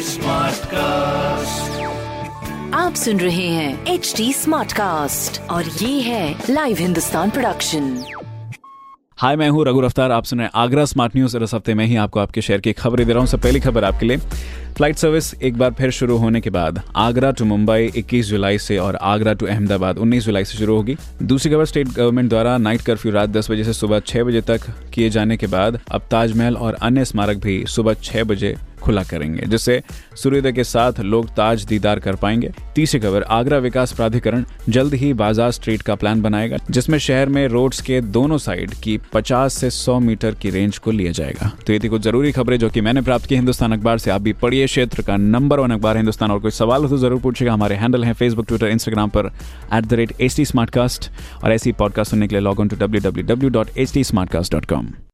Smart cast आप सुन रहे हैं एच डी स्मार्ट कास्ट और ये है लाइव हिंदुस्तान प्रोडक्शन हाय मैं हूँ रघु रफ्तार। आप सुन रहे हैं आगरा स्मार्ट न्यूज़ इस हफ़्ते में ही आपको आपके शहर की खबरें दे रहा हूँ। सब पहली खबर आपके लिए। फ़्लाइट सर्विस एक बार फिर शुरू होने के बाद आगरा टू मुंबई 21 जुलाई से और आगरा टू अहमदाबाद 19 जुलाई से शुरू होगी। दूसरी खबर स्टेट गवर्नमेंट द्वारा नाइट कर्फ्यू रात 10 बजे से सुबह 6 बजे तक किए जाने के बाद अब ताजमहल और अन्य स्मारक भी सुबह 6 बजे खुला करेंगे, जिससे सूर्योदय के साथ लोग ताज दीदार कर पाएँगे। तीसरी खबर, आगरा विकास प्राधिकरण जल्द ही बाज़ार स्ट्रीट का प्लान बनाएगा, जिसमें शहर में रोड्स के दोनों साइड की 50 से 100 मीटर की रेंज को लिया जाएगा। तो ये थी कुछ ज़रूरी खबरें जो कि मैंने प्राप्त की हिंदुस्तान अखबार से। आप भी पढ़िए क्षेत्र का नंबर वन अखबार हिंदुस्तान। और कोई सवाल हो तो ज़रूर पूछेगा हमारे हैंडल है फेसबुक ट्विटर इंस्टाग्राम पर एट द रेट टी और ऐसी पॉडकास्ट सुनने के लिए log on to W W W dot H T